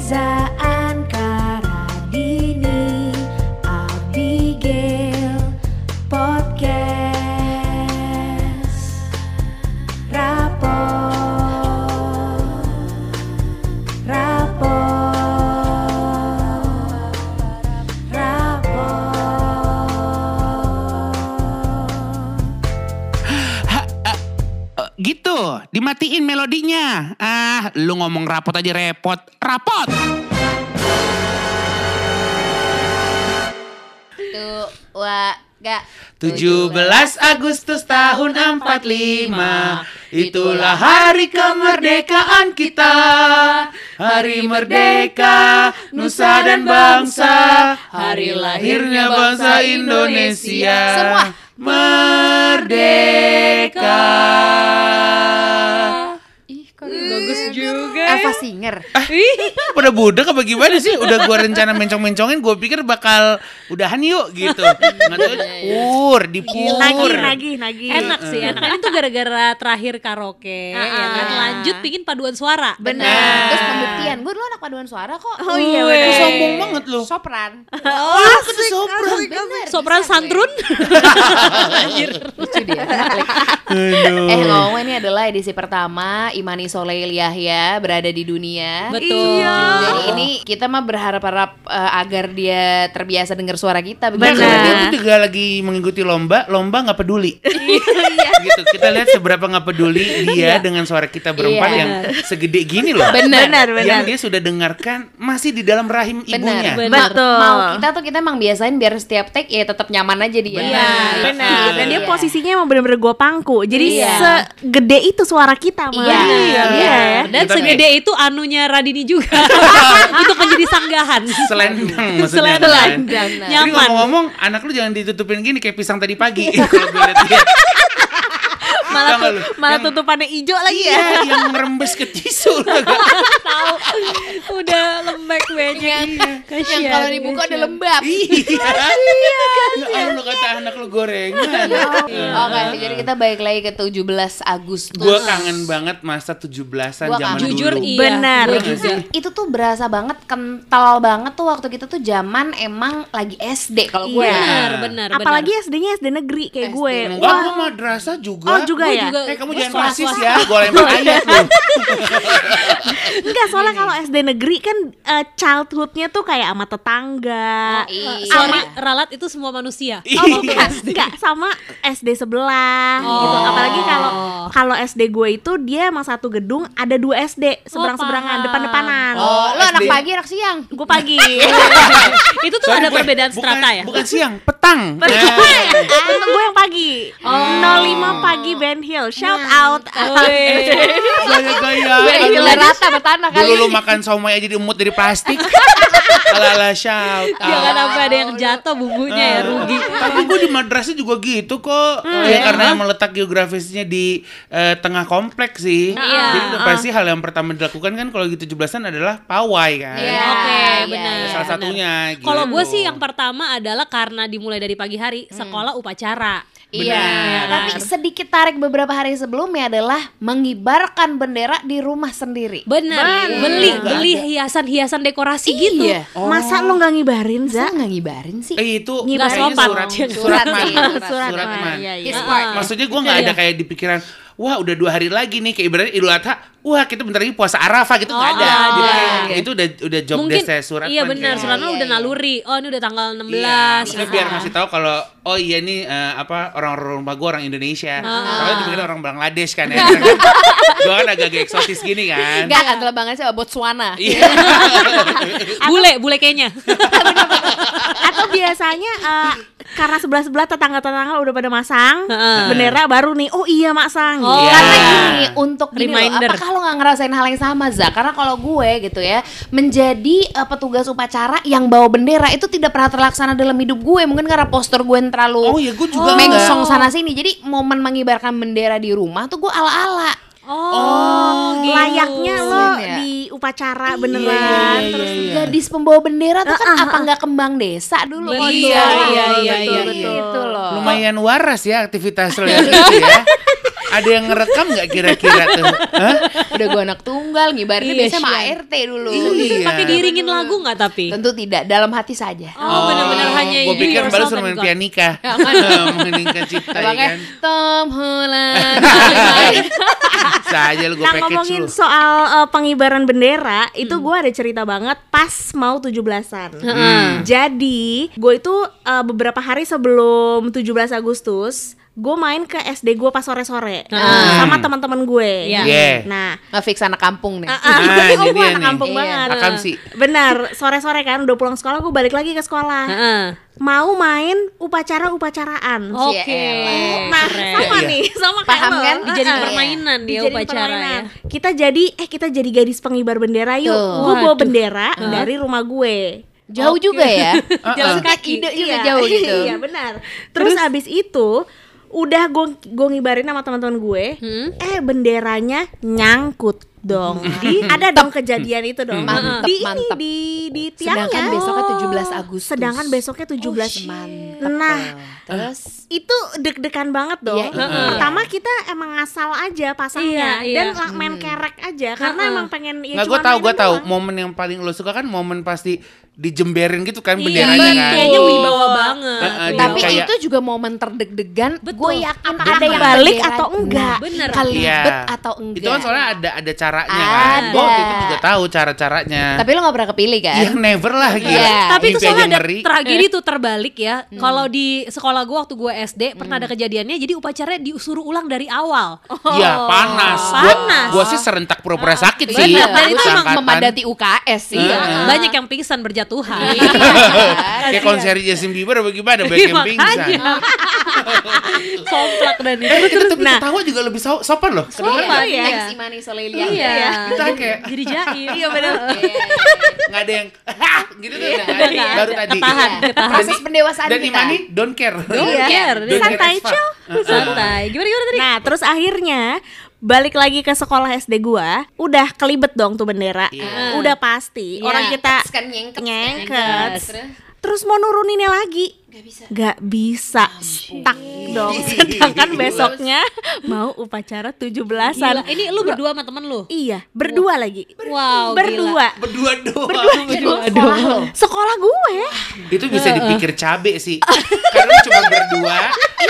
Reza rapot aja repot. Rapot! Tuh, wa, gak. 17 Agustus tahun 45 Itulah hari kemerdekaan kita Hari merdeka Nusa dan bangsa Hari lahirnya bangsa Indonesia Semua. Merdeka Ih, kok bagus juga. ya. Eva Singer. Pada budak apa gimana sih? Udah gua rencana mencong-mencongin Gua pikir bakal udahan yuk gitu Nggak tahu, Pur, dipur Nagih, nagih, nagih. Enak sih, enak. Ini tuh gara-gara terakhir karaoke, ya kan? Lanjut bikin paduan suara. Benar. Terus pembuktian. Gue dulu anak paduan suara kok. Oh iya, bener. sombong banget lu Sopran. Oh, kata sopran Bener. Sopran santrun. Anjir. Lucu dia. Aduh. Eh ngomong ini adalah edisi pertama Imani Soleil Yahya berada di dunia. Betul. Iya. Jadi ini kita mah berharap-harap eh, agar dia terbiasa dengar suara kita begitu. Benar. Karena dia tuh juga lagi mengikuti lomba, lomba nggak peduli. gitu. Kita lihat seberapa nggak peduli dia dengan suara kita berempat Iya. yang segede gini loh. Benar. Benar, benar. Yang dia sudah dengarkan masih di dalam rahim ibunya. Benar. Benar. Betul. Mau kita tuh kita emang biasain biar setiap take ya tetap nyaman aja dia. Iya, Benar. Dan dia Iya. posisinya emang bener-bener gue pangku. Jadi Iya. segede itu suara kita, Mas. Iya. Iya. Iya. Dan Kita segede itu anunya Radini juga untuk menjadi sanggahan. Selendang maksudnya. Selendang. Dan, Jadi Nyaman. ngomong-ngomong, anak lu jangan ditutupin gini kayak pisang tadi pagi. Kalau gue lihat dia. Malah, tu- lu? malah Yang- tutupannya hijau lagi ya. Iya, yang ngerembes ke tisu. Tahu. Udah lembek banyak. yang kalau dibuka udah lembab. Iya. Ya Allah kata anak lu gorengan. Oke, jadi kita balik lagi ke 17 Agustus. Gue kangen banget masa 17-an Gua zaman kangen. Jujur dulu. iya. Benar. Iya itu tuh berasa banget kental banget tuh waktu kita tuh zaman emang lagi SD kalau gue. Iya. Benar, benar, benar. Apalagi SD-nya SD negeri kayak SD. gue. Gue madrasah juga. Oh juga Gua ya? juga. Eh kamu jangan rasis ya, gue lempar ayat. Enggak, soalnya kalau SD negeri kan eh, childhoodnya tuh kayak sama tetangga. Oh, iya. Sorry, ralat itu semua manusia. Oh enggak, enggak sama SD sebelah gitu. Oh. Apalagi kalau kalau SD gue itu dia emang satu gedung ada dua SD seberang-seberangan paham. depan-depanan. Oh, lo anak pagi anak siang. Gue pagi. itu tuh Sorry, ada bukan- perbedaan bukan- strata ya? Bukan siang, petang. Nah, Untuk gue yang pagi. 05 pagi Ben Hill. Shout out. Gaya-gaya. Gue udah rata sama tanah kali. Dulu lu makan somai aja diemut dari plastik. Ala-ala shout out. Jangan sampai ada yang jatuh bumbunya ya rugi. Tapi gue di madrasah juga gitu kok. ya karena emang letak geografisnya di eh, tengah kompleks sih. Iya. Jadi pasti hal yang pertama dilakukan kan kalau gitu 17-an adalah pawai kan. Iya, Oke, iya, benar. iya. Salah satunya gitu. Kalau gue sih yang pertama adalah karena dimulai dari pagi hari sekolah upacara. Iya, tapi sedikit tarik beberapa hari sebelumnya adalah mengibarkan bendera di rumah sendiri. Benar, beli beli hiasan-hiasan dekorasi gitu. Iya. Masa lo nggak ngibarin, Za? Masa nggak ngibarin sih? Eh itu Nggak kayaknya sopan. surat Surat surat man. sih, surat. Surat Surat man, man. iya, iya. His part. Maksudnya gue nggak ada kayak di pikiran Wah udah dua hari lagi nih kayak ibaratnya Idul Adha Wah kita bentar lagi puasa Arafah gitu nggak Oh, ada Jadi iya, kayak iya. Itu udah udah job Mungkin desk surat iya benar, kayaknya. suratnya Iya, udah iya. naluri. Oh, ini udah tanggal 16. Iya, maksudnya biar ngasih tahu kalau oh iya nih eh, apa orang-orang rumah gue orang Indonesia. Kalau dipikir orang Bangladesh kan ya. gue kan agak-agak eksotis gini kan. Enggak kan telah banget sih Botswana. Iya. bule, bule kayaknya. Biasanya eh, karena sebelah-sebelah tetangga-tetangga udah pada masang Heeh. bendera baru nih. Oh iya masang. Oh. Iya. Karena gini untuk gini loh, Reminder. apa kalau nggak ngerasain hal yang sama Za? Karena kalau gue gitu ya menjadi eh, petugas upacara yang bawa bendera itu tidak pernah terlaksana dalam hidup gue. Mungkin karena postur gue yang terlalu Oh iya gue juga mengsong enggak. sana sini. Jadi momen mengibarkan bendera di rumah tuh gue ala-ala. Oh, gitu. Layaknya lo Ya. di upacara Iya, beneran. iya, Terus iya, iya. Gadis pembawa bendera tuh kan Ah, ah, apa nggak kembang desa dulu Betul, iya, dulu. iya, iya, Betul, iya, betul, iya. gitu loh. Lumayan waras ya aktivitas lo yang itu ya. Ada yang ngerekam nggak kira-kira tuh? Hah? Udah gue anak tunggal, ngibarinnya Iya, biasanya sama. ART dulu. Iya. Pakai diiringin lagu nggak tapi? Tentu tidak, dalam hati saja. Oh, benar-benar hanya Gue pikir baru suruh and main pianika. Mengeningkan cipta ya Pakai kan. Tom Holland. Saja lu gue Nah ngomongin lu. soal uh, pengibaran bendera itu gue ada cerita banget pas mau 17-an. Jadi gue itu uh, beberapa hari sebelum 17 Agustus gue main ke SD gue pas sore-sore sama teman-teman gue. Iya. Yeah. Nah Ngefix anak kampung nih. Ah, ah. Nah, ini oh, gue dia anak nih. kampung Iya. banget. Akam sih. Benar, sore-sore kan udah pulang sekolah gue balik lagi ke sekolah. Heeh. Mau main upacara-upacaraan. Oke. Cielah. Nah, keren. sama Iya. nih, sama kayak Paham lo. kan? Dijadiin Ah, ah. permainan dia Dijadiin upacara permainan. ya. Kita jadi eh kita jadi gadis pengibar bendera yuk. Gue bawa bendera dari rumah gue. Jauh juga ya. Jalan kaki. Ide juga Iya, jauh gitu. iya benar. Terus, abis itu udah gue gue ngibarin sama teman-teman gue. Hmm? Eh benderanya nyangkut dong. Di ada dong kejadian itu dong. Mantep, di ini mantep. di di tiangnya. Sedangkan besoknya Oh. 17 Agustus. Sedangkan besoknya 17. Mantep. Nah, Terus itu deg-degan banget dong. Iya, iya. Pertama kita emang asal aja pasangnya Iya, dan iya. la- main kerek aja karena emang pengen ya Nggak, gue tahu, gue tahu. Momen yang paling lo suka kan momen pasti dijemberin gitu kan Iya, benderanya kan. kayaknya wibawa banget. Heeh, Wibawa. tapi kayak- itu juga momen terdeg-degan. Betul. Gue yakin ada yang kegeran. atau enggak? Bener. Kelibet Iya. atau enggak. Itu kan soalnya ada ada caranya kan. Ada. Gue waktu itu juga tahu cara-caranya. Tapi lo gak pernah kepilih kan? Ya never lah. Iya. Tapi itu soalnya ada ngeri. tragedi tuh terbalik ya. Kalau di sekolah gua waktu gua SD pernah ada kejadiannya jadi upacaranya disuruh ulang dari awal. Iya panas. Gua, Panas. gua sih serentak pura-pura sakit sih. Dan Gua itu emang seangkatan. memadati UKS sih. Iya, banyak yang pingsan berjatuhan. Kayak konser Justin Bieber apa gimana banyak yang pingsan. Somplak dan itu. Eh kita tapi Nah. ketawa juga lebih so- sopan loh. Sopan, iya. Thanks Imani Solelia. Iya. Kita kayak Jadi jaim. Iya benar. nggak ada yang gitu tuh baru tadi. Ketahan, Iya. ketahan. Proses pendewasaan Dan kita. Imani don't care. Don't Iya. care. Santai, chill. Santai. Gimana gimana tadi? Nah, terus akhirnya balik lagi ke sekolah SD gua, udah kelibet dong tuh bendera. Iya. Udah pasti. Iya. Orang kita kan nyengket. nyengket. Terus? Terus mau nuruninnya lagi Gak bisa. Gak bisa stuck dong Sedangkan besoknya Mau upacara 17-an Gila, ini lu berdua sama temen lu? Iya berdua lagi Wow, Berdua Berdua doang. Berdua sekolah lo. Sekolah gue Itu bisa dipikir cabe sih. Karena cuma berdua,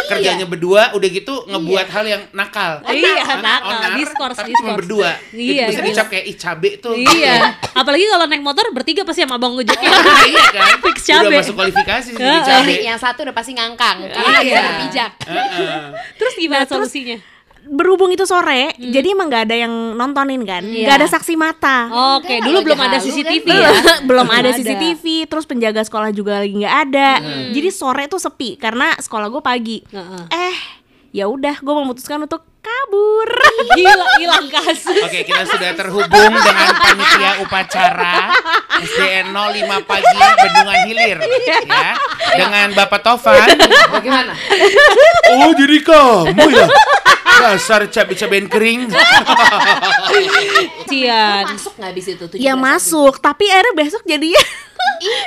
kerjanya berdua, udah gitu ngebuat hal yang nakal. Iya, Onar, nakal. onar, Diskors, tapi cuma berdua. Iya, Itu bisa gila. dicap kayak ih cabe tuh. Iya. Apalagi kalau naik motor bertiga pasti sama abang gojeknya. iya kan? Fix Udah masuk kualifikasi sih cabe. Jadi yang satu udah pasti ngangkang. Karena nggak bisa Iya. berpijak. Heeh. Terus gimana Nah, terus- solusinya? Berhubung itu sore Jadi emang gak ada yang nontonin kan Iya. Gak ada saksi mata Oke, Enggak, dulu lagi belum ada halu CCTV kan? ya. belum belum ada. CCTV terus penjaga sekolah juga lagi nggak ada jadi sore tuh sepi karena sekolah gue pagi Heeh. eh ya udah gue memutuskan untuk kabur Gila, hilang kasus. Oke, kita sudah terhubung dengan panitia upacara SDN 05 pagi Bendungan Hilir ya. Dengan Bapak Tovan. Bagaimana? Oh, jadi kamu ya? Dasar cabai-cabain kering. Cian. Masuk nggak habis itu? 17 ya masuk tapi akhirnya besok jadinya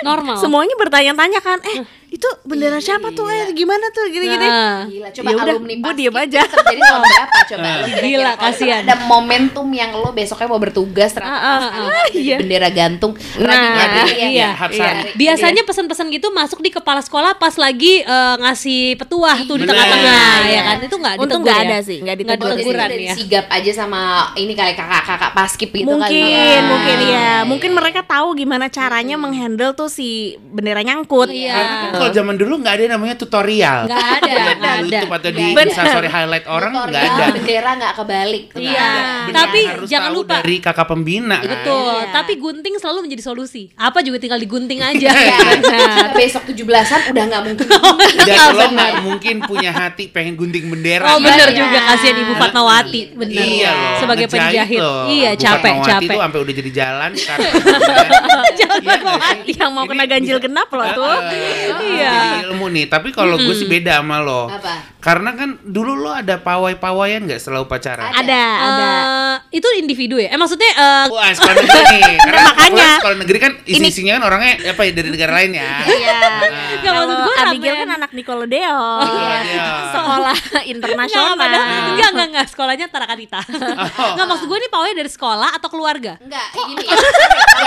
Normal. semuanya bertanya-tanya kan eh itu bendera siapa tuh eh gimana tuh gini-gini Nah. Gila, coba Ya udah, alumni Paskib diem aja. terjadi berapa coba? Lu kira-kira Gila, kasihan. Ada momentum yang lo besoknya mau bertugas Ah, ah, pas ah. ada Iya. bendera gantung. Nah, Lagi iya. Ya. Iya. Biasanya pesan-pesan gitu masuk di kepala sekolah pas lagi eh, ngasih petuah tuh di tengah-tengah Iya. ya kan. Itu enggak Untung ditegur nggak ya? ada sih, nggak Nggak ditegur. Biasanya teguran udah ya. disigap aja sama ini kali kakak-kakak paskip gitu mungkin kali. ya. mungkin ya Iya. mungkin mereka tahu gimana caranya menghandle tuh si bendera nyangkut Iya. Karena kan kalau zaman dulu nggak ada namanya tutorial. Nggak ada, nggak ada. Atau di Nggak ada. instastory highlight orang nggak Tutorial ada. bendera nggak kebalik. Nggak Iya. Tapi harus jangan tahu lupa. dari kakak pembina kan. Betul, Iya. tapi gunting selalu menjadi solusi. Apa juga tinggal digunting aja. Iya. Besok 17-an udah nggak mungkin. Dan lo nggak mungkin punya hati pengen gunting bendera. Oh kan? bener Iya. juga kasihan Ibu Fatmawati, Iya, bener. Iya loh. Sebagai penjahit. loh. Iya, capek, Fatmawati capek. tuh sampai udah jadi jalan sekarang. Iya nggak sih? yang mau kena ganjil genap loh tuh. Iya. ilmu nih. Tapi kalau gue sih beda sama lo. Apa? Karena kan dulu lo ada pawai-pawaian nggak setelah upacara? Ada. Ada, ada. Eh, itu individu ya? Eh maksudnya eh, Wah, sekolah negeri nih. Karena Makanya. sekolah negeri kan isi-isinya kan orangnya apa ya dari negara lain ya. Iya. Nggak, maksud Kalau gue Abigail kan anak Nickelodeon. Iya, iya. Sekolah internasional. enggak, enggak, enggak, sekolahnya Tarakanita. Oh. Enggak, maksud gue ini pawai dari sekolah atau keluarga? Enggak, gini.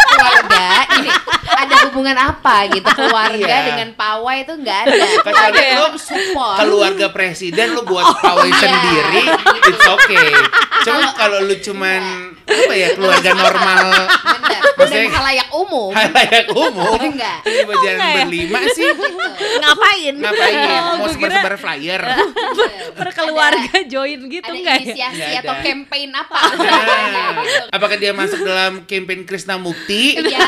Keluarga ini ada hubungan apa gitu keluarga Iya. dengan pawai itu enggak ada. Kecuali Keluarga lo support. keluarga presiden lo buat pawai iya. sendiri, it's okay. Cuma kalau lu cuman apa ya keluarga normal Bener. Dan Maksudnya- halayak umum. halayak umum, Enggak. enggak ya? berlima sih Ngapain? ngapain? Oh, Mau gua kira- sebar-sebar flyer? Berkeluarga join gitu Ada enggak ya? inisiasi atau ada. campaign apa? Nah, apakah dia masuk dalam campaign Krisna Mukti? Iya.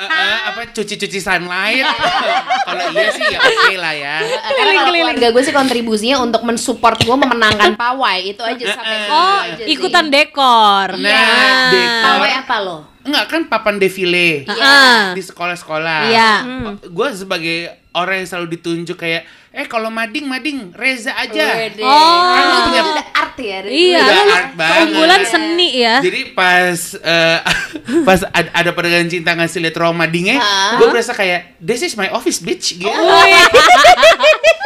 Eh, apa cuci-cuci sunlight? Kalau iya sih ya oke lah ya. Keluarga gue sih kontribusinya untuk mensupport gue memenangkan pawai itu aja sampai situ Oh, aja sih. ikutan dekor. Nah, dekor. Pawai apa lo? Enggak kan papan defile Iya. di sekolah-sekolah. Iya. Gue sebagai orang yang selalu ditunjuk kayak eh kalau mading mading Reza aja. Wede. Oh. Kan lu punya- udah art ya dari Iya. Udah art banget. keunggulan seni ya. Jadi pas eh, pas ad- ada perdagangan cinta ngasih lihat ruang madingnya, gue berasa kayak this is my office bitch gitu.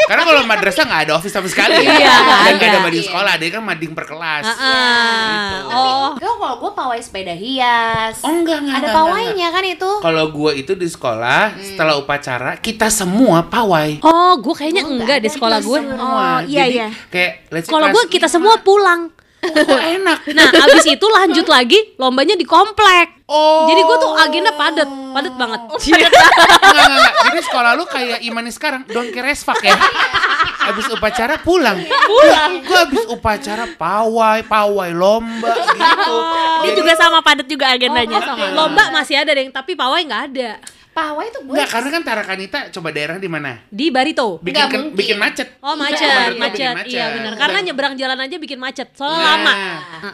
Karena kalau madrasah nggak ada office sama sekali ya. Iya, Dan nggak ada mading Iya. sekolah, ada kan mading per kelas. Ah, oh. Gue kalau gue pawai sepeda hias. Oh enggak enggak. Ada enggak, pawainya kan itu. Kalau gue itu di sekolah Hmm. setelah upacara kita semua pawai. Oh, gue kayaknya Oh, nggak enggak di sekolah gue. Semua. Oh, iya, Jadi iya. Kayak let's kelas gue kita semua pulang. Kok enak. Nah, abis itu lanjut lagi lombanya di komplek. Oh. Jadi gue tuh agenda padat, padat banget. Enggak, enggak. Jadi sekolah lu kayak Imani sekarang, don't care as fuck ya. Habis upacara pulang. Pulang. Gue habis upacara pawai, pawai lomba gitu. Ini juga sama padat juga agendanya. Oh, sama. Lomba masih ada deh, tapi pawai nggak ada. Pawai tuh gue. Enggak, karena kan Tarakanita coba daerah di mana? Di Barito. Bikin Nggak mungkin. bikin macet. Oh macet, Iya, macet, bikin iya benar. Karena nyebrang jalan aja bikin macet, soalnya Nah, lama.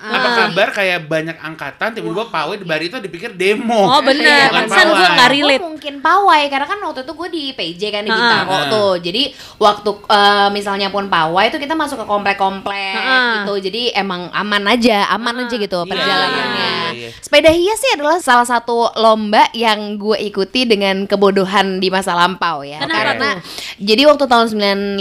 Apa kabar kayak banyak angkatan tiba-tiba pawai di Barito dipikir demo. Oh benar, Bukan pantesan gue nggak Gue relate. mungkin pawai karena kan waktu itu gue di PJ kan di. Bintaro Ha-ha. tuh. Jadi waktu eh, misalnya pun pawai itu kita masuk ke komplek-komplek gitu. Jadi emang aman aja, aman aja gitu perjalanannya. iya, iya. Sepeda hias sih adalah salah satu lomba yang gue ikuti dengan kebodohan di masa lampau ya. Kenapa Karena tuh? jadi waktu tahun 95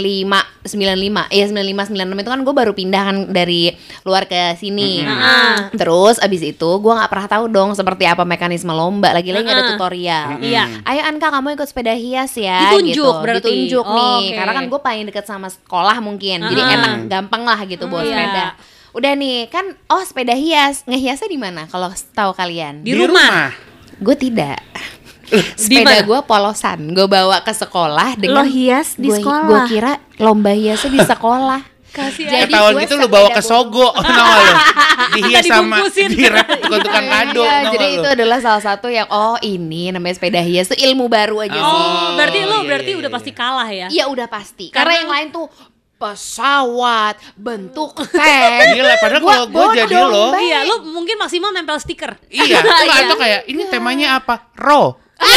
95 ya 95 96 itu kan gue baru pindah kan dari luar ke sini. Ah. Terus abis itu gue nggak pernah tahu dong seperti apa mekanisme lomba. Lagi-lagi nggak ada Ah. tutorial. Iya. Ayo Anka kamu ikut sepeda hias ya Ditunjuk gitu. berarti. Ditunjuk Oh, nih oke. Karena kan gue paling deket sama sekolah mungkin Jadi Ah. enak gampang lah gitu bawa Iya. Udah nih kan oh sepeda hias Ngehiasnya di mana kalau tahu kalian? Di rumah. Gue tidak Di Sepeda gue polosan Gue bawa ke sekolah dengan Lo hias di gua- sekolah. Gue kira lomba hiasnya di sekolah Kasih Jadi Ketahuan gue gitu lu bawa ke Sogo, gak lu? Dihias sama dibungkusin. direk tukang-tukang kado, Iya, jadi itu adalah salah satu yang oh ini namanya sepeda hias tuh ilmu baru aja sih. Oh, berarti lu iya, berarti iya, udah iya. pasti kalah ya? Iya udah pasti. Karena, Karena- yang lain tuh pesawat, bentuk tank. Gila, padahal Gua kalau gue jadi lo. Iya, lu mungkin maksimal nempel stiker. iya, enggak atau kayak ini temanya apa? Ro.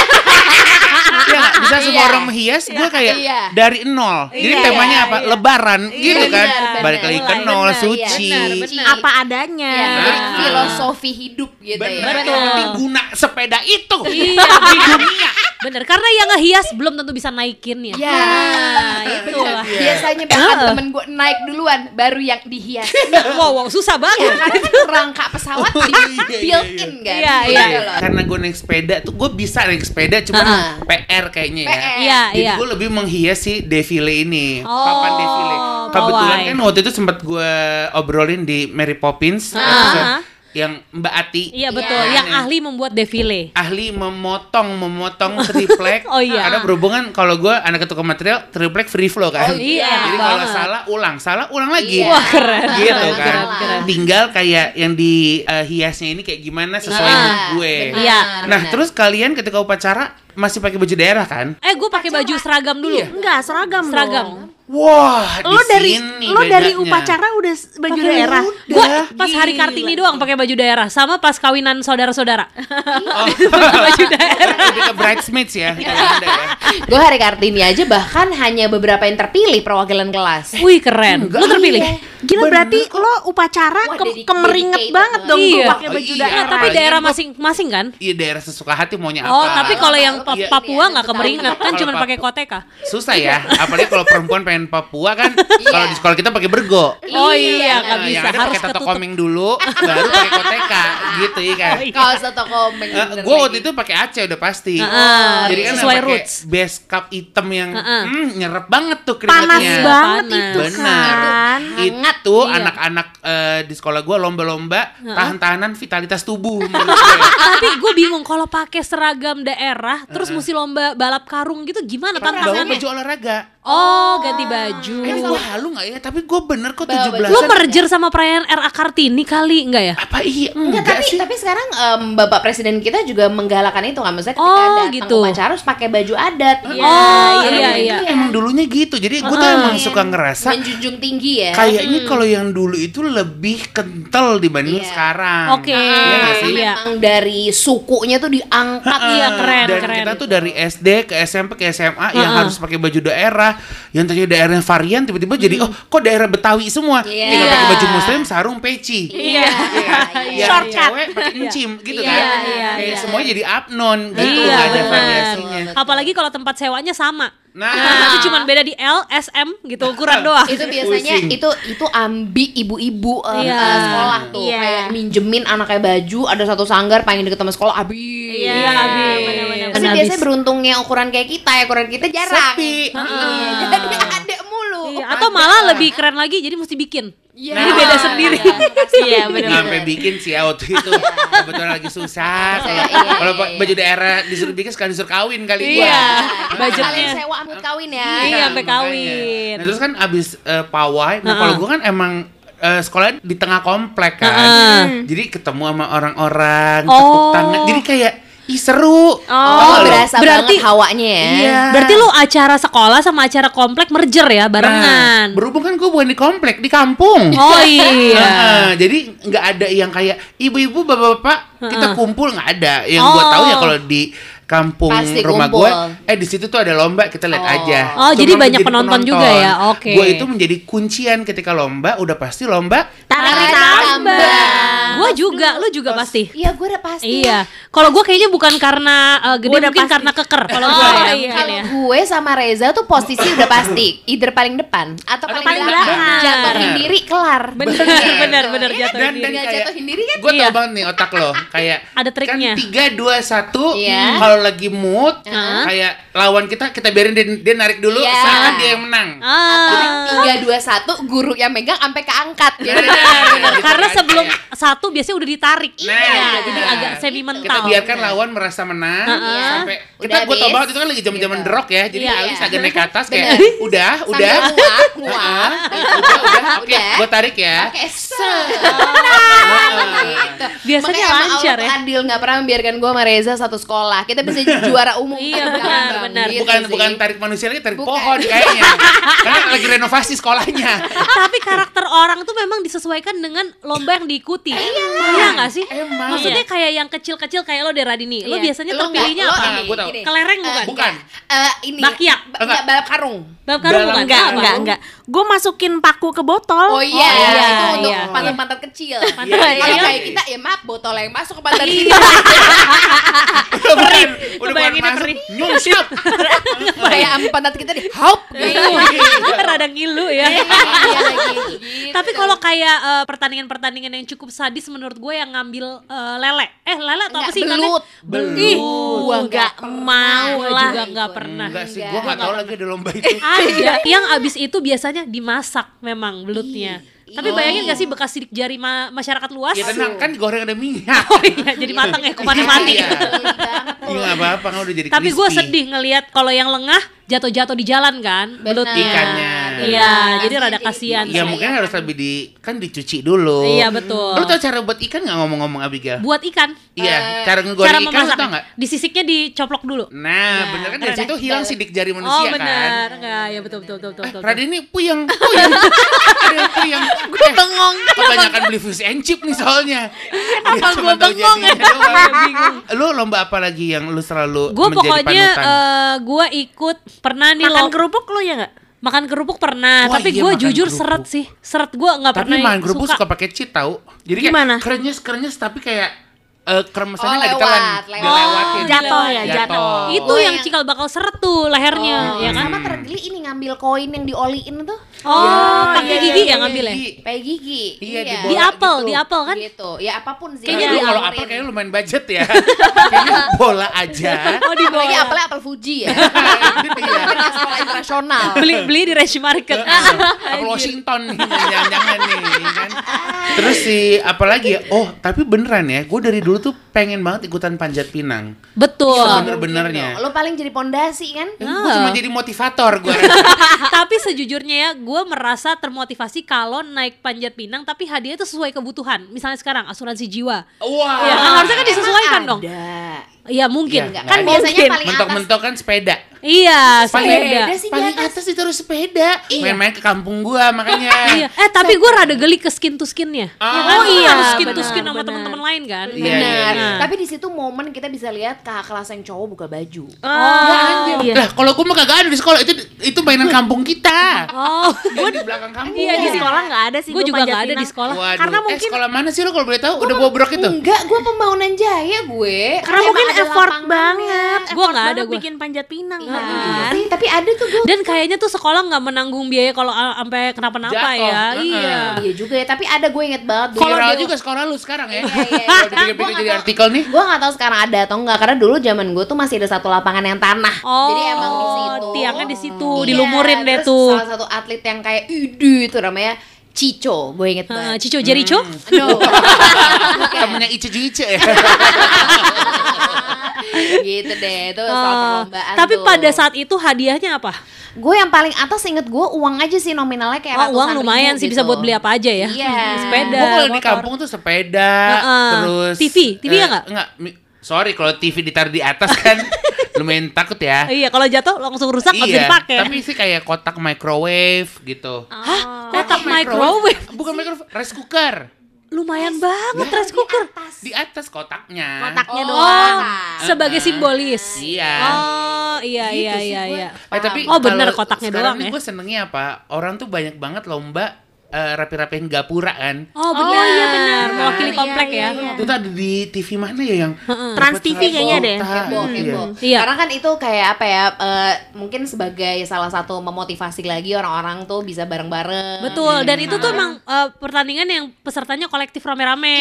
Iya nggak? Bisa semua Iya. orang menghias, gue kayak Iya. dari nol. Jadi Iya, temanya iya, apa? iya. Lebaran, gitu kan? benar, Balik lagi ke nol, benar, suci. iya, benar, benar. Apa adanya. Iya, jadi Ah. filosofi hidup gitu Bener, ya. yang guna sepeda itu Iya. di dunia. Bener, karena yang ngehias belum tentu bisa naikin ya. Ya, Nah, itu lah. Biasanya bahkan temen gue naik duluan, baru yang dihias. Wow, wow, susah banget. Karena kan rangka pesawat di built in kan. Iya, Gitu iya. Karena gue naik sepeda tuh gue bisa naik sepeda cuma Ah. PR kayaknya ya. Iya, Jadi iya. gue lebih menghias si defile ini, Oh, papan defile. Kebetulan pawai. kan waktu itu sempat gue obrolin di Mary Poppins, Ah. episode yang Mbak Ati. Iya betul, Iya. yang ahli membuat defile. ahli memotong memotong triplek Oh, iya. karena berhubungan kalau gue anak ketukar material triplek free flow kan Oh, iya, jadi kalau banget. salah ulang salah ulang lagi Iya. Wah, keren. gitu kan keren, keren. tinggal kayak yang di eh, hiasnya ini kayak gimana sesuai Ah, mood gue Iya. nah benar. terus kalian ketika upacara masih pakai baju daerah kan Eh, gue pakai baju seragam dulu. Iya. Enggak, seragam Seragam. dong. Wah, Lo di dari sini lo dari upacara udah baju Pakai daerah. Gua pas hari Kartini doang pakai baju daerah sama pas kawinan saudara-saudara. Oh. baju daerah. Lebih ke bridesmaids ya. ya. Gue hari Kartini aja bahkan hanya beberapa yang terpilih perwakilan kelas. Wih keren. Lu terpilih. Gila berarti lo upacara Wah, ke- kemeringet banget dong Iya. pakai baju Oh, iya. daerah. Nah, tapi daerah masing-masing kan? Iya daerah sesuka hati maunya apa. Oh, tapi kalau yang Pa- Iya. Papua nggak Iya, kemeringet kan cuma pakai koteka. susah ya. Apalagi kalau perempuan pengen Papua kan, kalau di sekolah kita pakai bergo. Oh iya, nggak Nah, bisa yang ada harus pakai tato komeng dulu, baru pakai koteka, gitu ya kan. Oh, iya. Kalau satu komen. gue waktu itu pakai Aceh udah pasti. Heeh, Jadi kan sesuai pakai roots. base cup hitam yang Heeh. hmm, nyerap banget tuh panas keringetnya. banget Panas. itu Benar. Hangat, itu iya. anak-anak eh, di sekolah gue lomba-lomba tahan-tahanan vitalitas tubuh gue. Tapi gue bingung kalau pakai seragam daerah terus mesti lomba balap karung gitu gimana Bawa tantangannya? baju olahraga. Oh, ganti baju. Eh, gue halu gak ya? Tapi gue bener kok Bawa 17 Lu merger sama perayaan RA Kartini kali enggak ya? Apa iya? Enggak, Enggak tapi sih. tapi sekarang em, Bapak Presiden kita juga menggalakkan itu kan maksudnya ketika Oh, datang gitu. upacara harus pakai baju adat. Oh, Karena iya, itu iya. ya, Emang dulunya gitu. Jadi gue tuh emang suka ngerasa menjunjung tinggi ya. kayaknya kalau yang dulu itu lebih kental dibanding Iya. sekarang. Oke, Iya nggak sih? iya. Memang dari sukunya tuh diangkat Iya, keren, Dan keren. kita tuh dari SD ke SMP ke SMA yang harus pakai baju daerah, yang tadinya daerahnya varian tiba-tiba jadi oh kok daerah Betawi semua. Iya. Tinggal pakai Iya. baju muslim, sarung, peci. Iya. Yang Shortcut. cewek pakai encim gitu Iya, kan. iya, Kayak iya. semuanya jadi abnon gitu, Iya, nggak ada variasinya. Apalagi kalau tempat sewanya sama. Nah. Nah, itu cuma beda di L, S, M gitu ukuran doang. itu biasanya Pusing. itu itu ambi ibu-ibu eh, Iya. eh, sekolah tuh Iya. kayak minjemin anaknya baju ada satu sanggar paling deket sama sekolah abi Iya, benar-benar. tapi Habis. biasanya beruntungnya ukuran kayak kita ya ukuran kita jarang Sepi. Iya, jadi ada mulu Iya, atau malah lebih keren lagi jadi mesti bikin. Iya. Jadi beda sendiri. Iya benar. Nggak sampai bikin sih ya waktu itu kebetulan lagi susah. Iya, iya, Kalau iya, iya. baju daerah disuruh bikin sekali disuruh kawin kali Iya. gua. budgetnya. Kalian sewa amit kawin ya Iya, sampai kawin. Nah, terus kan abis eh, pawai, nah kalau gue kan emang eh, sekolah di tengah komplek kan. Heeh. Jadi ketemu sama orang-orang, Oh. tepuk tangan. Jadi kayak ih seru. Oh, lo? berasa Berarti- banget hawanya ya. Iya. Berarti lu acara sekolah sama acara komplek merger ya barengan. Nah, berhubung kan gue bukan di komplek, di kampung. oh iya. Heeh, jadi nggak ada yang kayak ibu-ibu bapak-bapak kita kumpul nggak ada. Yang gue Oh. tahu ya kalau di kampung Pasti rumah gue, eh di situ tuh ada lomba kita lihat Oh. aja. Oh, Cuma jadi banyak penonton juga ya? Oke. Gue itu menjadi kuncian ketika lomba, udah pasti lomba. Tarik tambang. Gua juga, lu juga pasti. Iya, gue udah pasti. Iya. Kalau gua kayaknya bukan karena uh, gede Gua mungkin pasti. karena keker. Kalau Oh, gua ya, iya. Kalau ya. gue sama Reza tuh posisi udah pasti either paling depan atau paling, paling belakang. Jatuhin Benar. diri kelar. Bener, Bener. bener, bener Iya, jatuhin Dan- diri. dan Nggak kayak- jatuhin diri kan? Gue Iya. tau banget nih otak lo kayak Ada triknya. Kan tiga dua satu. Iya. Kalau lagi mood, Heeh. kayak lawan kita kita biarin dia, dia narik dulu, Iya. seakan dia yang menang. Ah. tiga dua satu guru yang megang sampai keangkat ya bener. Gitu Karena kan, sebelum kayak- satu biasanya udah ditarik. Nah, Iya, jadi nah. agak semi kita mental. biarkan lawan merasa menang Heeh. sampai kita Udah gue tau banget itu kan lagi zaman zaman Gitu. drop ya jadi Iya, Alis iya. agak naik ke atas kayak udah udah nguap udah udah oke gue tarik ya Oke, set. Heeh. Gitu. Biasanya lancar ya. adil nggak pernah membiarkan gue sama Reza satu sekolah. Kita bisa jadi juara umum. Iya, Bang. benar, benar. Gitu bukan sih. bukan tarik manusia lagi tarik Bukan. pohon kayaknya karena lagi renovasi sekolahnya Tapi karakter orang tuh memang disesuaikan dengan lomba yang diikuti. Iya nggak sih? Emang. Maksudnya kayak yang kecil-kecil kayak lo deh Radini. Lo Iya. biasanya Lo terpilihnya apa? Ah, gua tahu. gini. Kelereng Eh, bukan? Bukan. Eh, ini Bakyak. ba- enggak balap karung. Balap karung bukan? Enggak, enggak, enggak. Gue masukin paku ke botol. Oh iya, Oh, iya, itu untuk iya. pantat-pantat kecil. Iya, Kalau iya. kayak kita ya maaf botol yang masuk ke pantat Iya. kita. bukan udah bayanginnya perih. nyungsap kayak am pantat kita di hop gitu. Rada ngilu ya. Iya. Gitu. Tapi kalau kayak eh, pertandingan-pertandingan yang cukup sadis menurut gue yang ngambil eh, lele. Eh lele atau apa sih? belut. Belut. Gua nggak mau lah. juga juga nggak pernah. enggak sih Enggak. gue nggak tahu lagi ada lomba itu Ada yang abis itu biasanya dimasak memang belutnya. Tapi bayangin gak sih bekas sidik jari ma- masyarakat luas? ya tenang kan digoreng ada minyak Oh iya, jadi matang ya, kumannya mati. Iya. Geli banget mulu. nggak apa-apa kan udah jadi Tapi gue sedih ngelihat kalau yang lengah jatuh-jatuh di jalan kan, belutnya. Ikannya. Iya, Bener. jadi rada kasihan. di- Ya Iya, mungkin iya. harus lebih di kan dicuci dulu. Iya betul. Lu tau cara buat ikan nggak ngomong-ngomong Abigail? Buat ikan. Iya, cara ngegoreng ikan lu memasak tau nggak? Disisiknya dicoplok dulu. Nah, bener kan dari situ hilang sidik jari oh manusia kan. benar, enggak ya betul betul betul betul. betul. Raden ini puyeng, puyeng. Puyeng. Gue bengong. Kebanyakan beli fish and chip nih soalnya. Dia Apa cuma gua tahu bengong. Iya. Lu lomba apa lagi yang lu selalu Gue menjadi pokoknya panutan? eh, gue ikut pernah nih Makan kerupuk lo ya nggak? Makan kerupuk pernah, Wah, tapi iya, gue makan jujur kerupuk. seret sih, seret gue nggak Tapi pernah main kerupuk suka. suka pakai cheat tahu. Jadi kayak Gimana? krenyes krenyes tapi kayak eh kremesannya Oh, nggak ditelan, lewat, lewat. dilewatin. Oh, Jatuh ya, jatuh. Itu Oh, yang yang- cikal bakal seret tuh lehernya, ya kan? Sama tergeli ini ngambil koin yang dioliin tuh. Oh, pakai iya, gigi iya, yang ngambil ya? Gigi. Pakai gigi. Iya, di Di bola apel, gitu. di apel kan? Gitu. Ya apa pun sih. Kayaknya di kalau apel kayaknya lumayan budget ya. kayaknya bola aja. Oh di Apalagi bawah. apelnya apel Fuji ya. Kan sekolah internasional. Beli beli di Reshi Market. Apel Washington jangan-jangan nih kan. Terus si apalagi ya? Oh, tapi beneran ya, gue dari dulu tuh pengen banget ikutan panjat pinang. Betul. Iya, Mungkin bener-benernya. dong. Lo paling jadi pondasi kan? Gue cuma jadi motivator gue. tapi sejujurnya ya, gue merasa termotivasi kalau naik panjat pinang, tapi hadiahnya itu sesuai kebutuhan. Misalnya sekarang asuransi jiwa. Wah. Ya kan harusnya kan disesuaikan Emang dong. Ada. Iya mungkin. Iya, Kan biasanya Mungkin. paling atas. Mentok-mentok kan sepeda. Iya, Paling- sepeda. Sepeda Paling atas. harus sepeda. Main-main ke kampung gua makanya. Iya. Eh tapi gue rada geli ke skin to skinnya. Ah. Ya kan? Oh, iya, harus skin to benar, skin sama teman-teman lain kan. Iya, Benar. iya, iya. Tapi di situ momen kita bisa lihat kakak kelas yang cowok buka baju. Oh, iya. Lah, kalau gua mah kagak ada di sekolah itu itu mainan kampung kita. Oh, Gua di belakang kampung. Iya, di sekolah nggak ada sih gua juga panjat nggak ada di sekolah. Waduh. Karena eh, mungkin- sekolah mana sih lo kalau boleh tahu? Udah bobrok itu. Enggak, gue pembangunan jaya gue. Karena mungkin effort banget. Gua effort nggak ada gua. bikin panjat pinang Iya, kan. sih, tapi ada tuh gue. Dan kayaknya tuh sekolah nggak menanggung biaya kalau uh, sampai kenapa-napa ya. Heeh. Iya. Iya juga ya, tapi ada gue inget banget dulu. Viral juga sekolah lu sekarang ya. Iya, iya, iya. Kalau dipikir-pikir jadi artikel nih. Gue gak tahu sekarang ada atau enggak karena dulu zaman gue tuh masih ada satu lapangan yang tanah. Oh, Jadi emang di situ. tiangnya di situ, Iya, dilumurin deh terus tuh. Salah satu atlet yang kayak Idi itu namanya Cico, gue inget Uh, banget. Cico Jericho? No. Temennya Ice Ice ya. gitu deh, itu soal Uh, perlombaan tapi tuh. pada saat itu hadiahnya apa? gue yang paling atas inget gue uang aja sih nominalnya kayak Oh, uang lumayan ribu sih gitu. bisa buat beli apa aja ya. Iya. Sepeda. Gua kalau di kampung tuh sepeda, Heeh. terus TV? TV ya nggak? Enggak. Mi- Sorry kalau TV ditaruh di atas kan lumayan takut ya. Iya, kalau jatuh langsung rusak nggak bisa iya, dipakai. tapi sih kayak kotak microwave gitu. Hah? Kotak microwave? Bukan microwave, rice cooker. Lumayan banget rice cooker. Di atas kotaknya. Kotaknya Oh, doang. sebagai simbolis. Iya. Oh, iya Gitu iya iya iya. Eh, tapi Oh, bener, kalau kotaknya sekarang doang nih ya. gue senengnya apa? Orang tuh banyak banget lomba eh, rapi-rapiin gapura kan. Oh, benar. iya, benar. Mewakili Iya, komplek iya, ya. iya. Itu tuh ada di TV mana ya yang Trans TV kayaknya deh. heboh, Iya. heboh. Iya. Karena kan itu kayak apa ya? eh, mungkin sebagai salah satu memotivasi lagi orang-orang tuh bisa bareng-bareng. Betul, dan itu tuh emang eh, pertandingan yang pesertanya kolektif rame-rame.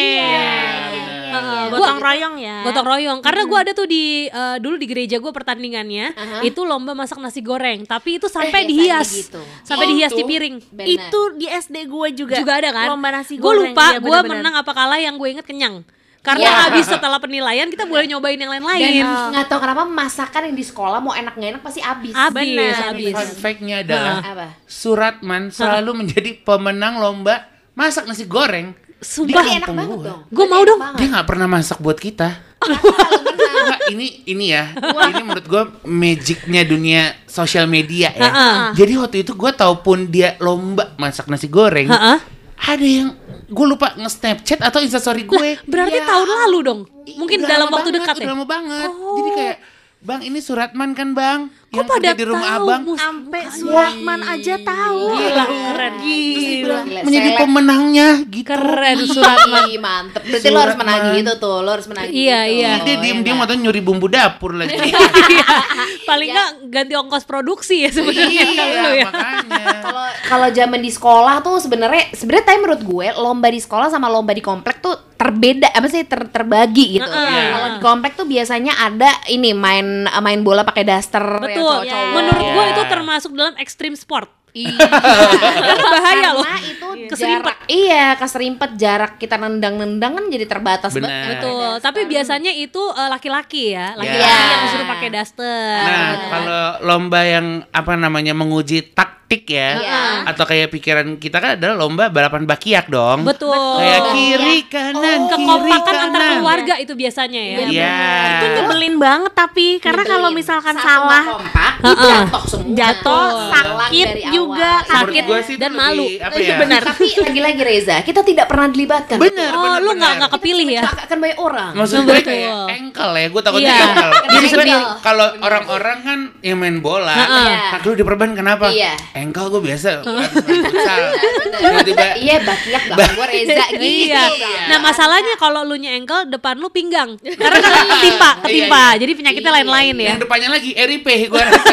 Heeh, Gotong gua- royong ya. Gotong royong. Karena gua ada tuh di eh, dulu di gereja gua pertandingannya Aha. itu lomba masak nasi goreng, tapi itu sampai biasanya dihias. gitu. Sampai dihias di piring. Benar. Itu di SD gue juga. Juga ada kan? Lomba nasi Gue goreng. lupa Iya, gue menang apa kalah yang gue inget kenyang. Karena Iya. habis setelah penilaian kita boleh nyobain yang Dan lain-lain. nggak tahu kenapa masakan yang di sekolah mau enak nggak enak pasti habis. Habis, Bener. habis. Fun fact-nya adalah Apa? Suratman selalu menjadi pemenang lomba masak nasi goreng. Sumpah. Berarti enak banget gua. dong. Gua mau dong. enak Dia banget. nggak pernah masak buat kita. Nggak, ini ini ya. Ini menurut gue magicnya dunia sosial media ya. Jadi waktu itu gue tahu pun dia lomba masak nasi goreng. Ada yang gue lupa nge-snapchat atau instastory gue. Berarti Ya. tahun lalu dong. Mungkin Udah dalam waktu banget, dekat udah ya. lama banget. Oh. Jadi kayak Bang ini Suratman kan bang Kok Yang pada di rumah tahu? abang Sampai Suratman aja tahu. Gila, keren. Gila, Menjadi seleb. pemenangnya gitu Keren Suratman. Mantep. Berarti lo harus menagih Suratman. itu tuh, lo harus menagih Iya, itu. iya. Dia diem-diem atau nyuri bumbu dapur lagi Iya. Paling nggak ganti ongkos produksi ya sebenarnya kalau Iya ya. makanya Kalau kalau zaman di sekolah tuh sebenarnya sebenarnya tapi menurut gue lomba di sekolah sama lomba di komplek tuh terbeda apa sih ter- terbagi gitu. Heeh. Iya. Kalau di komplek tuh biasanya ada ini main main bola pakai daster yang Betul. cowok-cowok. Menurut Iya. itu termasuk dalam ekstrim sport. Iya. Bahaya loh. Karena itu Keserimpet. jarak, iya keserimpet jarak kita nendang-nendang kan jadi terbatas Benar. banget. Betul. Tapi biasanya itu eh, laki-laki ya, laki-laki Ya. yang disuruh pakai daster. Nah, gitu. kalau lomba yang apa namanya menguji taktik ya, Iya. atau kayak pikiran kita kan adalah lomba balapan bakiak dong. betul. Kayak kiri kanan, kiri kekompakan antar kanan. keluarga itu biasanya ya. Iya. Itu nyebelin banget tapi karena kalau misalkan Satu salah kompak, Heeh. jatuh semua. Jatuh, sakit dari juga. sakit gua sih dan lebih, malu. Apa Iya, ya? benar. Tapi lagi-lagi Reza, kita tidak pernah dilibatkan. Bener, Oh, bener, lu nggak nggak kepilih ya? Akan banyak orang. Maksud gue betul. kayak engkel ya, gue takutnya Iya. engkel. Jadi sendiri. kalau orang-orang kan yang main bola, Heeh. nah, lu diperban kenapa? Iya. Engkel gue biasa. Tiba-tiba Iya, bakiak bang gue Reza gitu. Iya. Nah masalahnya kalau lu nyengkel depan lu pinggang karena kan ketimpa, ketimpa. Iya, Jadi penyakitnya Iya, lain-lain ya. yang depannya lagi RIP gue rasa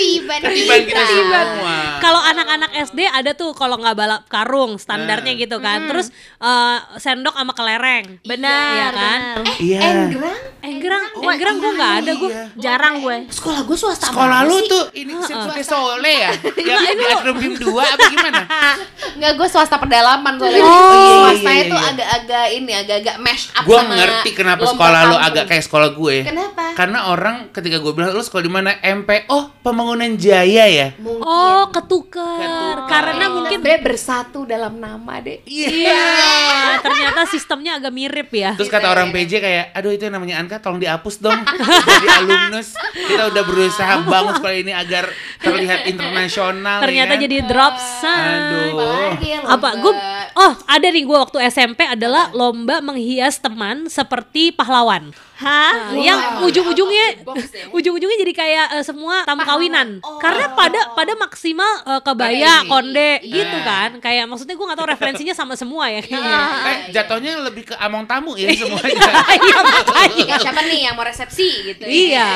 Ketiban. ketiban kita semua. Kalau anak-anak SD ada tuh kalau nggak balap karung standarnya Nah. gitu kan. Terus eh, sendok sama kelereng. Benar, Iya kan? benar. Iya. Enggrang. Enggrang, enggrang gue nggak ada gue. Iya. Jarang gue. Sekolah gue swasta Sekolah lu sih. tuh ini sirkuit Sole ya? Yang di Atrium BIM 2 apa gimana? Enggak, gue swasta pedalaman soalnya. Oh, iya, swasta iya, itu iya. agak-agak ini, agak-agak mash up Gue ngerti kenapa sekolah lu agak kayak sekolah gue. Kenapa? Karena orang ketika gue bilang lu sekolah di mana MP, oh pembangunan Jaya ya. Mungkin. Oh ketuker. Ketuker. Karena Kita mungkin sebenarnya bersatu dalam nama deh. Iya, ternyata sistemnya agak mirip ya. Terus kata orang PJ kayak, aduh itu yang namanya Anka tolong dihapus dong Jadi alumnus Kita udah berusaha bangun sekolah ini agar terlihat internasional Ternyata ya kan? jadi drop. Aduh ya, Apa? Gue Oh, ada nih gue waktu SMP adalah lomba menghias teman seperti pahlawan. Hah? Nah, yang ujung-ujungnya ya. ujung-ujungnya jadi kayak eh, semua tamu kawinan. Oh. Karena pada pada maksimal eh, kebaya, konde gitu Nah. kan. Kayak maksudnya gue gak tahu referensinya sama semua ya kayaknya. Eh jatuhnya lebih ke among tamu ya semuanya Iya makanya. Ya, siapa nih yang mau resepsi gitu ya? Iya,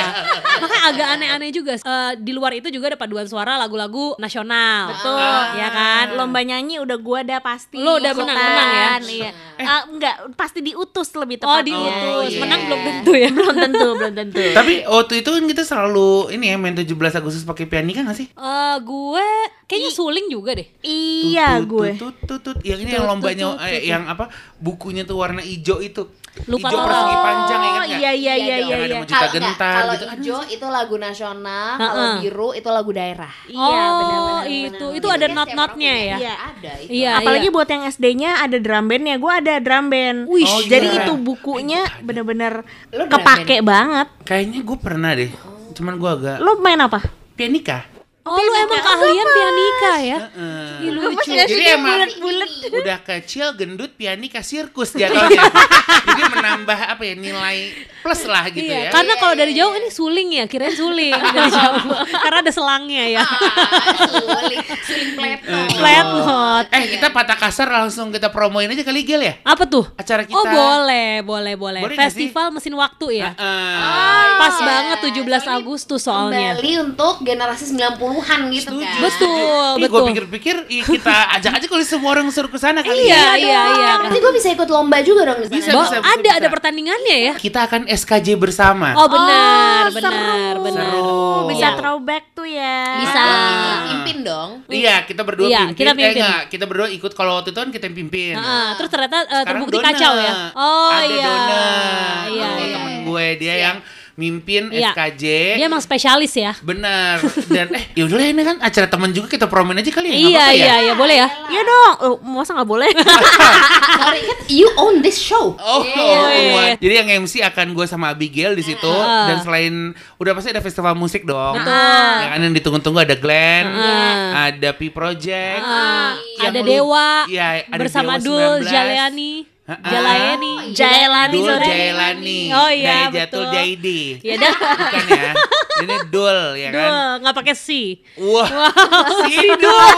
makanya agak aneh-aneh juga. Eh, di luar itu juga ada paduan suara lagu-lagu nasional, Betul. ya kan? Lomba nyanyi udah gua ada pasti. Lu udah menang- menang ya? Iya. Eh, enggak, pasti diutus lebih Oh tepatnya. diutus, iya. menang belum tentu ya. belum tentu, belum tentu. Tapi waktu itu kan kita selalu ini ya main 17 Agustus pakai pianika gak sih? Eh, gue kayaknya suling juga deh. iya gue. tut, tut, tut, tut. Yang ini yang lombanya eh, yang apa? Bukunya tuh warna hijau itu. Lupa hijau persegi panjang ya kan? Oh, iya iya iya iya. Yang ada iya. Juta gentar kalau gitu. Hijau itu lagu nasional, kalau biru itu lagu daerah. Iya, oh, benar-benar. itu itu Jadi ada not-notnya ya. punya. Ada itu. Iya, Apalagi iya. buat yang SD-nya ada drum bandnya, gue ada drum band. Oh, iya. Jadi itu bukunya bener-bener kepake banget. Kayaknya gue pernah deh. Cuman gue agak Lo main apa? pianika. Oh, lu emang keahlian pianika ya? Heeh. Ih, lucu. Jadi emang udah kecil gendut pianika sirkus jatuhnya. Jadi menambah apa ya nilai plus lah gitu Iya, ya. karena kalau dari jauh ini suling ya, kirain suling dari jauh. karena ada selangnya ya. Ah, suling, suling pleto. Flat note. Eh kita patah kasar langsung kita promoin aja kali Gil ya. Apa tuh? Acara kita. Oh, boleh, boleh, boleh. Boleh Festival mesin waktu ya. Heeh. Pas banget 17 Agustus soalnya. Kembali untuk generasi 90-an gitu Setuju. kan. Betul, Ih, gue betul. pikir-pikir ih, kita ajak aja kalau semua orang suruh ke sana kali Iya, ya. iya, iya. Berarti gue bisa ikut lomba juga dong di sana. Bisa, bisa, bisa, ada bisa. ada pertandingannya ya. Kita akan SKJ bersama. Oh, benar, Oh, benar, seru. benar. Seru. Bisa Iya. throwback tuh ya. Bisa. Ah. Pimpin dong. Iya, kita berdua Iya, pimpin. kita Eh, pimpin. enggak, kita berdua ikut kalau waktu itu kan kita yang pimpin. Heeh, terus ternyata eh, Sekarang terbukti Dona. kacau ya. Oh Ada iya. Dona. Iya, Oh, iya. temen gue dia yang mimpin Iya. SKJ. Dia emang spesialis ya. Benar. Dan eh yaudah lah, ini kan acara temen juga kita promoin aja kali ya. Iya, apa-apa ya? iya, iya, boleh ya. Iya dong. Oh, masa nggak boleh? Sorry kan you own this show. Oh, Iya. jadi yang MC akan gue sama Abigail di situ Ah. dan selain udah pasti ada festival musik dong. Betul. Ya kan yang ditunggu-tunggu ada Glenn, Ah. ada P Project, yang ada lu- Dewa Iya, ada bersama Dewa Dul 19. Jaleani. Ha-ha. Jalayani. Jailani Dul. Jailani. Oh iya, Dari Jatul betul. Jaidi. Ya dah. Bukan ya? Ini Dul ya kan? Dul, nggak pakai si. Wah. Si Dul.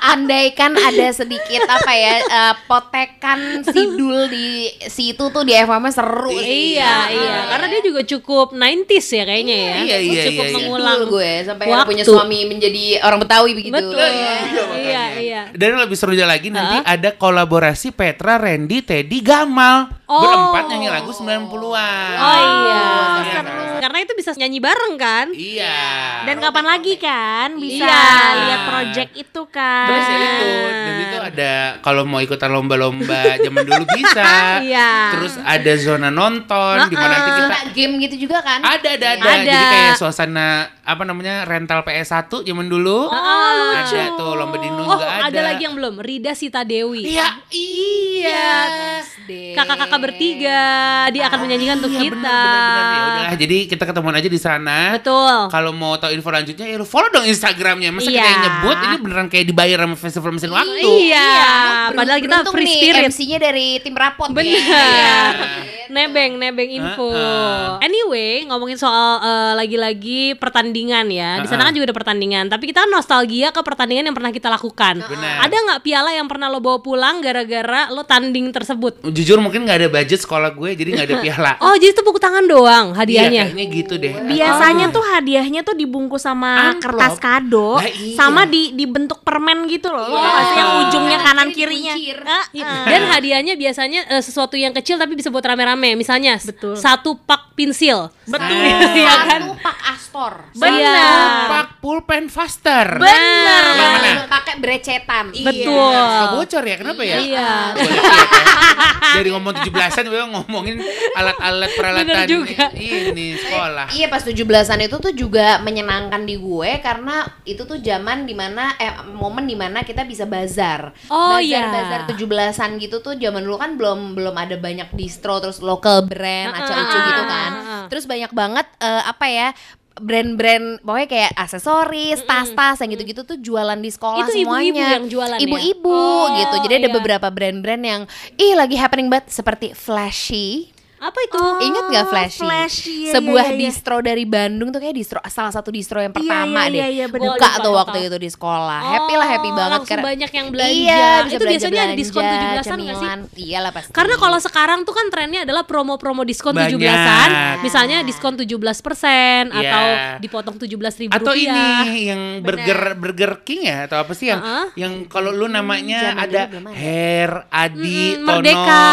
Andaikan ada sedikit apa ya eh, potekan sidul di situ tuh di FMS seru sih. Iya, iya. Karena dia juga cukup 90s ya kayaknya ya. Iya, iya, Cukup iya, iya. mengulang. Gue sampai waktu. punya suami menjadi orang Betawi begitu. Betul. ya. Iya, iya. Dan yang lebih serunya lagi nanti ada kolaborasi Petra, Randy, Teddy, Gamal. Oh. Berempat nyanyi lagu 90-an. Oh iya. Iya kan? Karena itu bisa nyanyi bareng kan? Iya. Dan kapan lagi kan bisa Iya. lihat project itu kan. Terus ya itu, dan itu ada kalau mau ikutan lomba-lomba zaman dulu bisa. Iya. Terus ada zona nonton di mana nanti kita game gitu juga kan? ada ada ada. Ada. Jadi kayak suasana apa namanya rental PS1 zaman dulu. Ada tuh lomba dino Oh, juga ada. ada lagi yang belum. Rida Sita Dewi. Iya, iya. Kakak-kakak bertiga, dia akan menyanyikan untuk Iya, kita. benar, benar, benar. Ya udahlah, jadi kita ketemuan aja di sana. Betul. Kalau mau tahu info lanjutnya ya lu follow dong Instagramnya. Masa kita Iya. yang nyebut ini beneran kayak dibayar sama festival mesin waktu. Iya, padahal kita free nih, spirit. MC-nya dari tim rapot nih. Benar. Iya. Nebeng, nebeng info. Heeh. Anyway, ngomongin soal eh, lagi-lagi pertandingan ya. Di sana kan juga ada pertandingan. Tapi kita nostalgia ke pertandingan yang pernah kita lakukan. Benar. Ada nggak piala yang pernah lo bawa pulang gara-gara lo tanding tersebut? Jujur mungkin nggak ada budget sekolah gue jadi nggak ada piala. Oh, jadi tepuk tangan doang Iya, hadiahnya. kayaknya gitu deh. Biasanya tuh hadiahnya tuh dibungkus sama Amplop. kertas kado, Lah, iya. sama di dibentuk permen gitu loh. Iya. gak sih yang ujungnya Kanan kanan kiri kirinya. Iya. Dan hadiahnya biasanya eh, sesuatu yang kecil tapi bisa buat rame-rame. Misalnya Betul. satu pak pensil. Betul. Iya kan? Satu pak Astor. Benar. Pak pulpen faster. Benar. Yang mana? Pakai brecetan. Betul. Suka bocor ya kenapa ya? Iya. Lihat ya. Dari ngomong 17-an gue ngomongin alat-alat peralatan Bener juga. ini sekolah. Iya pas 17-an itu tuh juga menyenangkan di gue karena itu tuh zaman di mana eh momen di mana kita bisa bazar. Oh, bazar, iya. Bazar 17-an gitu tuh zaman dulu kan belum belum ada banyak distro terus local brand Heeh, acau-ucu gitu kan. heeh. Terus banyak banget eh, apa ya brand-brand pokoknya kayak aksesoris, tas-tas yang gitu-gitu tuh jualan di sekolah Itu ibu-ibu semuanya. yang jualan ya? Ibu-ibu Oh, gitu. Jadi ada iya. beberapa brand-brand yang ih lagi happening banget seperti Flashy. Apa itu? Ingat gak Flashy? Flashy, iya, Sebuah iya, iya. distro dari Bandung tuh kayak distro salah satu distro yang Iya, pertama iya, deh. iya, iya, bener. Buka Lupa tuh waktu itu di sekolah. happy lah, happy Oh, banget langsung banyak yang belanja. Iya, bisa Itu belanja, biasanya ada diskon belanja, 17-an nggak sih? Iyalah pasti. Karena kalau sekarang tuh kan trennya adalah promo-promo diskon Banyak. 17-an. Misalnya diskon 17% Iya. atau dipotong 17 ribu Atau rupiah. ini yang burger Burger King ya atau apa sih yang Heeh. yang kalau lu namanya Zaman ada. Hair, Adi, Mm, Tono. Merdeka.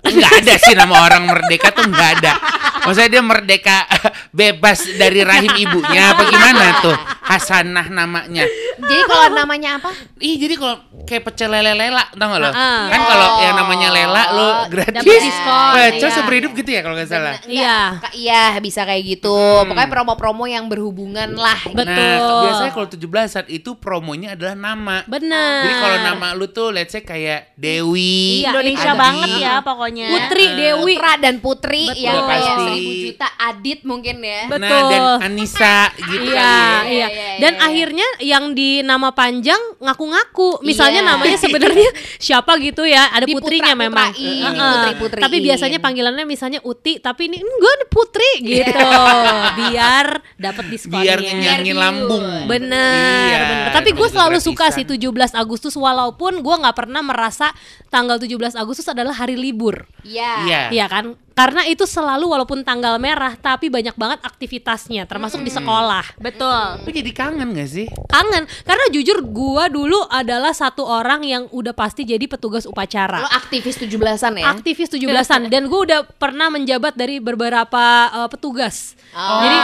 Enggak ada sih nama orang merdeka tuh enggak ada. Maksudnya dia merdeka bebas dari rahim ibunya apa gimana tuh? Hasanah namanya. Jadi kalau namanya apa? Ih jadi kalau kayak pecel lele lela tau gak lo? Ah. Kan kalau yang namanya lela lo gratis. Dapet diskon, Pecel iya. seumur hidup gitu ya kalau nggak salah. Iya. Iya, bisa kayak gitu. Pokoknya promo-promo yang berhubungan lah. gitu. Betul. Nah, biasanya kalau 17-an itu promonya adalah nama. Benar. Jadi kalau nama lu tuh let's say kayak Dewi, Iya, Indonesia Adi, banget ya pokoknya. Putri, Dewi. Putra dan Putri Betul. kayak Pasti. Seribu juta Adit mungkin ya. Betul. Nah, dan Anissa gitu Iya, kali ya. iya. Iya, iya, Dan iya. akhirnya yang di nama panjang ngaku-ngaku. Misalnya Iya. namanya sebenarnya siapa gitu ya, ada Di putrinya putra- memang. Heeh. diputri-putriin. Tapi biasanya panggilannya misalnya Uti, tapi ini enggak ini Putri gitu. Biar dapat diskonnya. Biar ngenyangin lambung. Bener, Iya, bener. Tapi gue selalu suka gratisan. sih 17 Agustus walaupun gue nggak pernah merasa tanggal 17 Agustus adalah hari libur. Iya. Iya. Iya kan? Karena itu selalu walaupun tanggal merah tapi banyak banget aktivitasnya termasuk di sekolah. Betul. Lu jadi kangen gak sih? Kangen karena jujur gua dulu adalah satu orang yang udah pasti jadi petugas Lo upacara. aktivis 17-an ya? Aktivis 17-an dan gue udah pernah menjabat dari beberapa uh, petugas. Oh. Jadi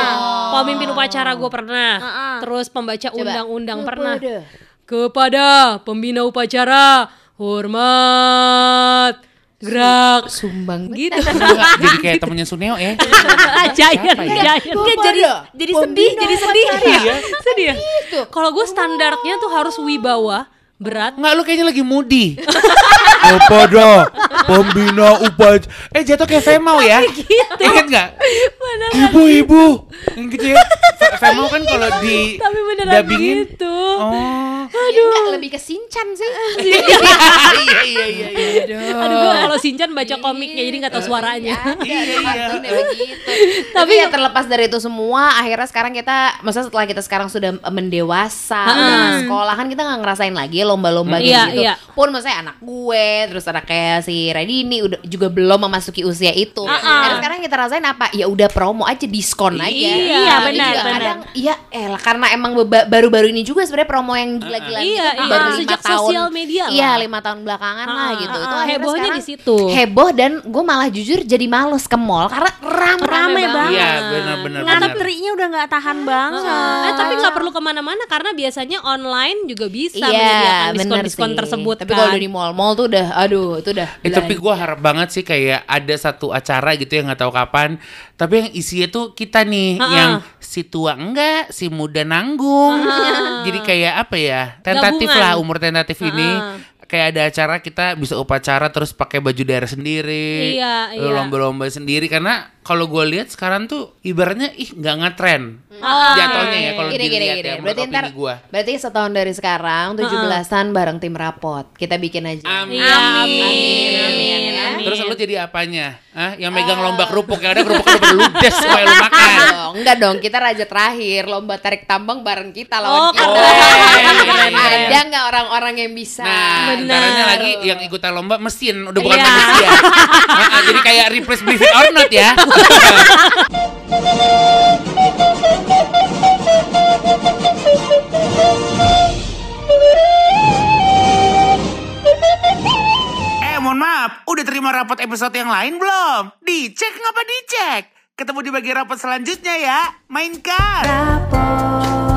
pemimpin upacara gue pernah, Uh-uh. terus pembaca undang-undang pernah. Kepada pembina upacara hormat gerak Sumbang gitu. Enggak, jadi kayak temennya Suneo ya. Giant, Siapa ya? giant. Nggak, jadi jadi sedih, jadi sedih. Iya, sedih. Kalau gue standarnya tuh harus wibawa, berat. Enggak, lu kayaknya lagi moody. Kepada pembina upacara. Eh jatuh kayak Femau ya. Gitu. Ingat nggak? Ibu-ibu. Yang gitu ya. Fe- Femau kan kalau di Tapi beneran gitu. Oh. Aduh. lebih ke Sinchan sih. Iya iya iya iya. Aduh, gue kalau Sinchan baca komiknya jadi nggak tahu suaranya. Iya, iya. Begitu. Tapi ya terlepas dari itu semua, akhirnya sekarang kita, maksudnya setelah kita sekarang sudah mendewasa, udah sekolah kan kita nggak ngerasain lagi lomba-lomba Iya, gitu. iya. Pun maksudnya anak gue, terus anak kayak si Redini udah juga belum memasuki usia itu. Akhirnya sekarang kita rasain apa? Ya udah promo aja, diskon aja. Iya, benar, benar. Iya, elah karena emang baru-baru ini juga sebenarnya promo yang gila-gila Iya, gitu, iya. baru lima Sejak tahun. sosial media lah. Iya, lima tahun belakangan lah Ah, gitu. ah, Itu ah. Hebohnya di situ. Heboh dan gue malah jujur jadi males ke mall karena rame, Rame banget. Iya benar-benar. Ngantrinya udah nggak tahan banget. Eh, tapi nggak perlu ke mana-mana karena biasanya online juga bisa Iya, menyediakan diskon-diskon tersebut Tapi kan. kalau udah di mall-mall tuh udah, aduh, itu udah. Eh, tapi gue harap banget sih kayak ada satu acara gitu yang nggak tahu kapan, tapi yang isinya tuh kita nih, yang si tua enggak, si muda nanggung. Jadi kayak apa ya? Tentatif Gabungan. lah umur tentatif ini. Kayak ada acara kita bisa upacara terus pakai baju daerah sendiri, Iya, iya. lomba-lomba sendiri karena kalau gue lihat sekarang tuh ibaratnya ih nggak ngetren Ah. jatuhnya ya kalau Gini, gini, dilihat gini. ya Berarti ntar, gue. berarti setahun dari sekarang, 17-an bareng tim rapot. Kita bikin aja. Amin. Amin. amin, amin, Ya. Amin. Terus lu jadi apanya? Hah? Yang megang lomba kerupuk yang ada kerupuk udah ludes supaya lu makan. Enggak dong, enggak dong. Kita raja terakhir, lomba tarik tambang bareng kita lawan Oh, kita. keren. Ada nggak orang-orang yang bisa? Nah, Benar. antaranya lagi yang ikutan lomba mesin udah bukan Iya. manusia. Nah, jadi kayak replace believe it or not ya. eh, mohon maaf, udah terima rapot episode yang lain belum? Dicek ngapa dicek? Ketemu di bagian rapot selanjutnya ya. Mainkan. Rapor